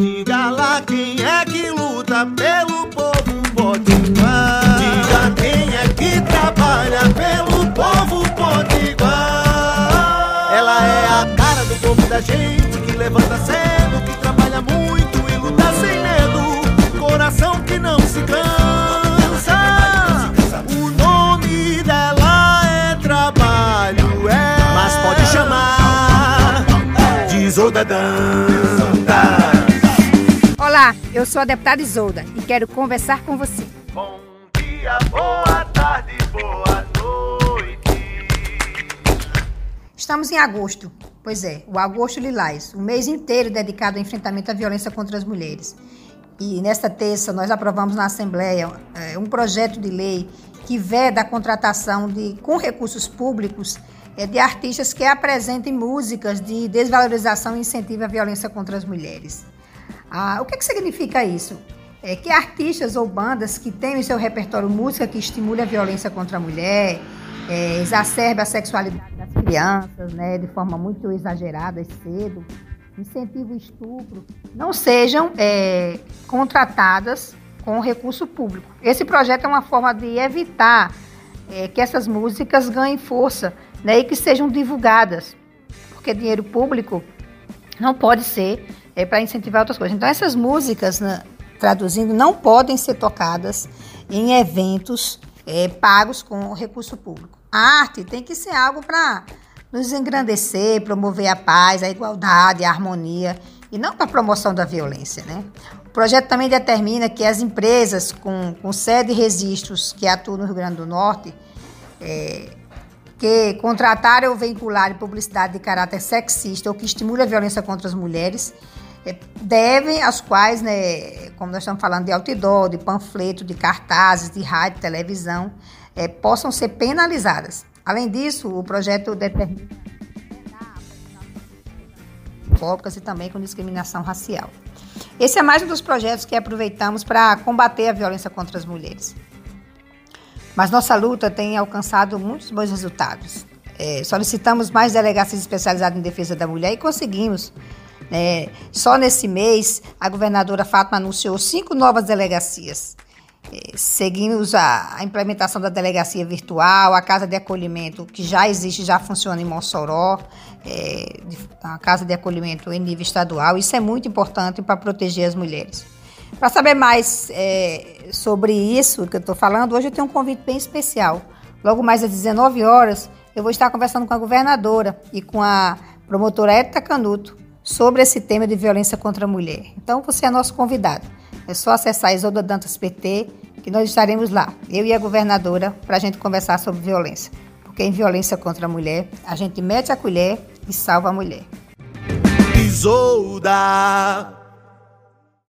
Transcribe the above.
Diga lá quem é que luta pelo povo potiguar. Diga quem é que trabalha pelo povo potiguar. Ela é a cara do povo da gente que levanta cedo, que trabalha muito e luta sem medo. Coração que não se cansa. O nome dela é trabalho, é. Mas pode chamar de Dantas. Olá, eu sou a deputada Isolda e quero conversar com você. Bom dia, boa tarde, boa noite. Estamos em agosto, pois é, o Agosto Lilás, um mês inteiro dedicado ao enfrentamento à violência contra as mulheres. E nesta terça nós aprovamos na Assembleia é, um projeto de lei que veda a contratação de, com recursos públicos é, de artistas que apresentem músicas de desvalorização e incentivo à violência contra as mulheres. Ah, o que, que significa isso? É que artistas ou bandas que têm em seu repertório música que estimule a violência contra a mulher, é, exacerbe a sexualidade das crianças, né, de forma muito exagerada e cedo, incentiva o estupro, não sejam é, contratadas com recurso público. Esse projeto é uma forma de evitar é, que essas músicas ganhem força né, e que sejam divulgadas, porque dinheiro público não pode ser é, para incentivar outras coisas. Então, essas músicas, né, traduzindo, não podem ser tocadas em eventos é, pagos com recurso público. A arte tem que ser algo para nos engrandecer, promover a paz, a igualdade, a harmonia e não para a promoção da violência. Né? O projeto também determina que as empresas com, com sede e registros que atuam no Rio Grande do Norte é, que contratarem ou veicularem publicidade de caráter sexista ou que estimule a violência contra as mulheres é, devem, as quais, né, como nós estamos falando de outdoor, de panfleto, de cartazes, de rádio, televisão, é, possam ser penalizadas. Além disso, o projeto determina e também com discriminação racial. Esse é mais um dos projetos que aproveitamos para combater a violência contra as mulheres. Mas nossa luta tem alcançado muitos bons resultados. É, solicitamos mais delegacias especializadas em defesa da mulher e conseguimos. É, só nesse mês, a governadora Fátima anunciou cinco novas delegacias. É, seguimos a, a, implementação da delegacia virtual, a casa de acolhimento que já existe, já funciona em Mossoró, é, a casa de acolhimento em nível estadual. Isso é muito importante para proteger as mulheres. Para saber mais é, sobre isso que eu estou falando, hoje eu tenho um convite bem especial. Logo mais às 19 horas, eu vou estar conversando com a governadora e com a promotora Edita Canuto sobre esse tema de violência contra a mulher. Então, você é nosso convidado. É só acessar Isolda Dantas PT, que nós estaremos lá, eu e a governadora, para a gente conversar sobre violência. Porque em violência contra a mulher, a gente mete a colher e salva a mulher. Isolda!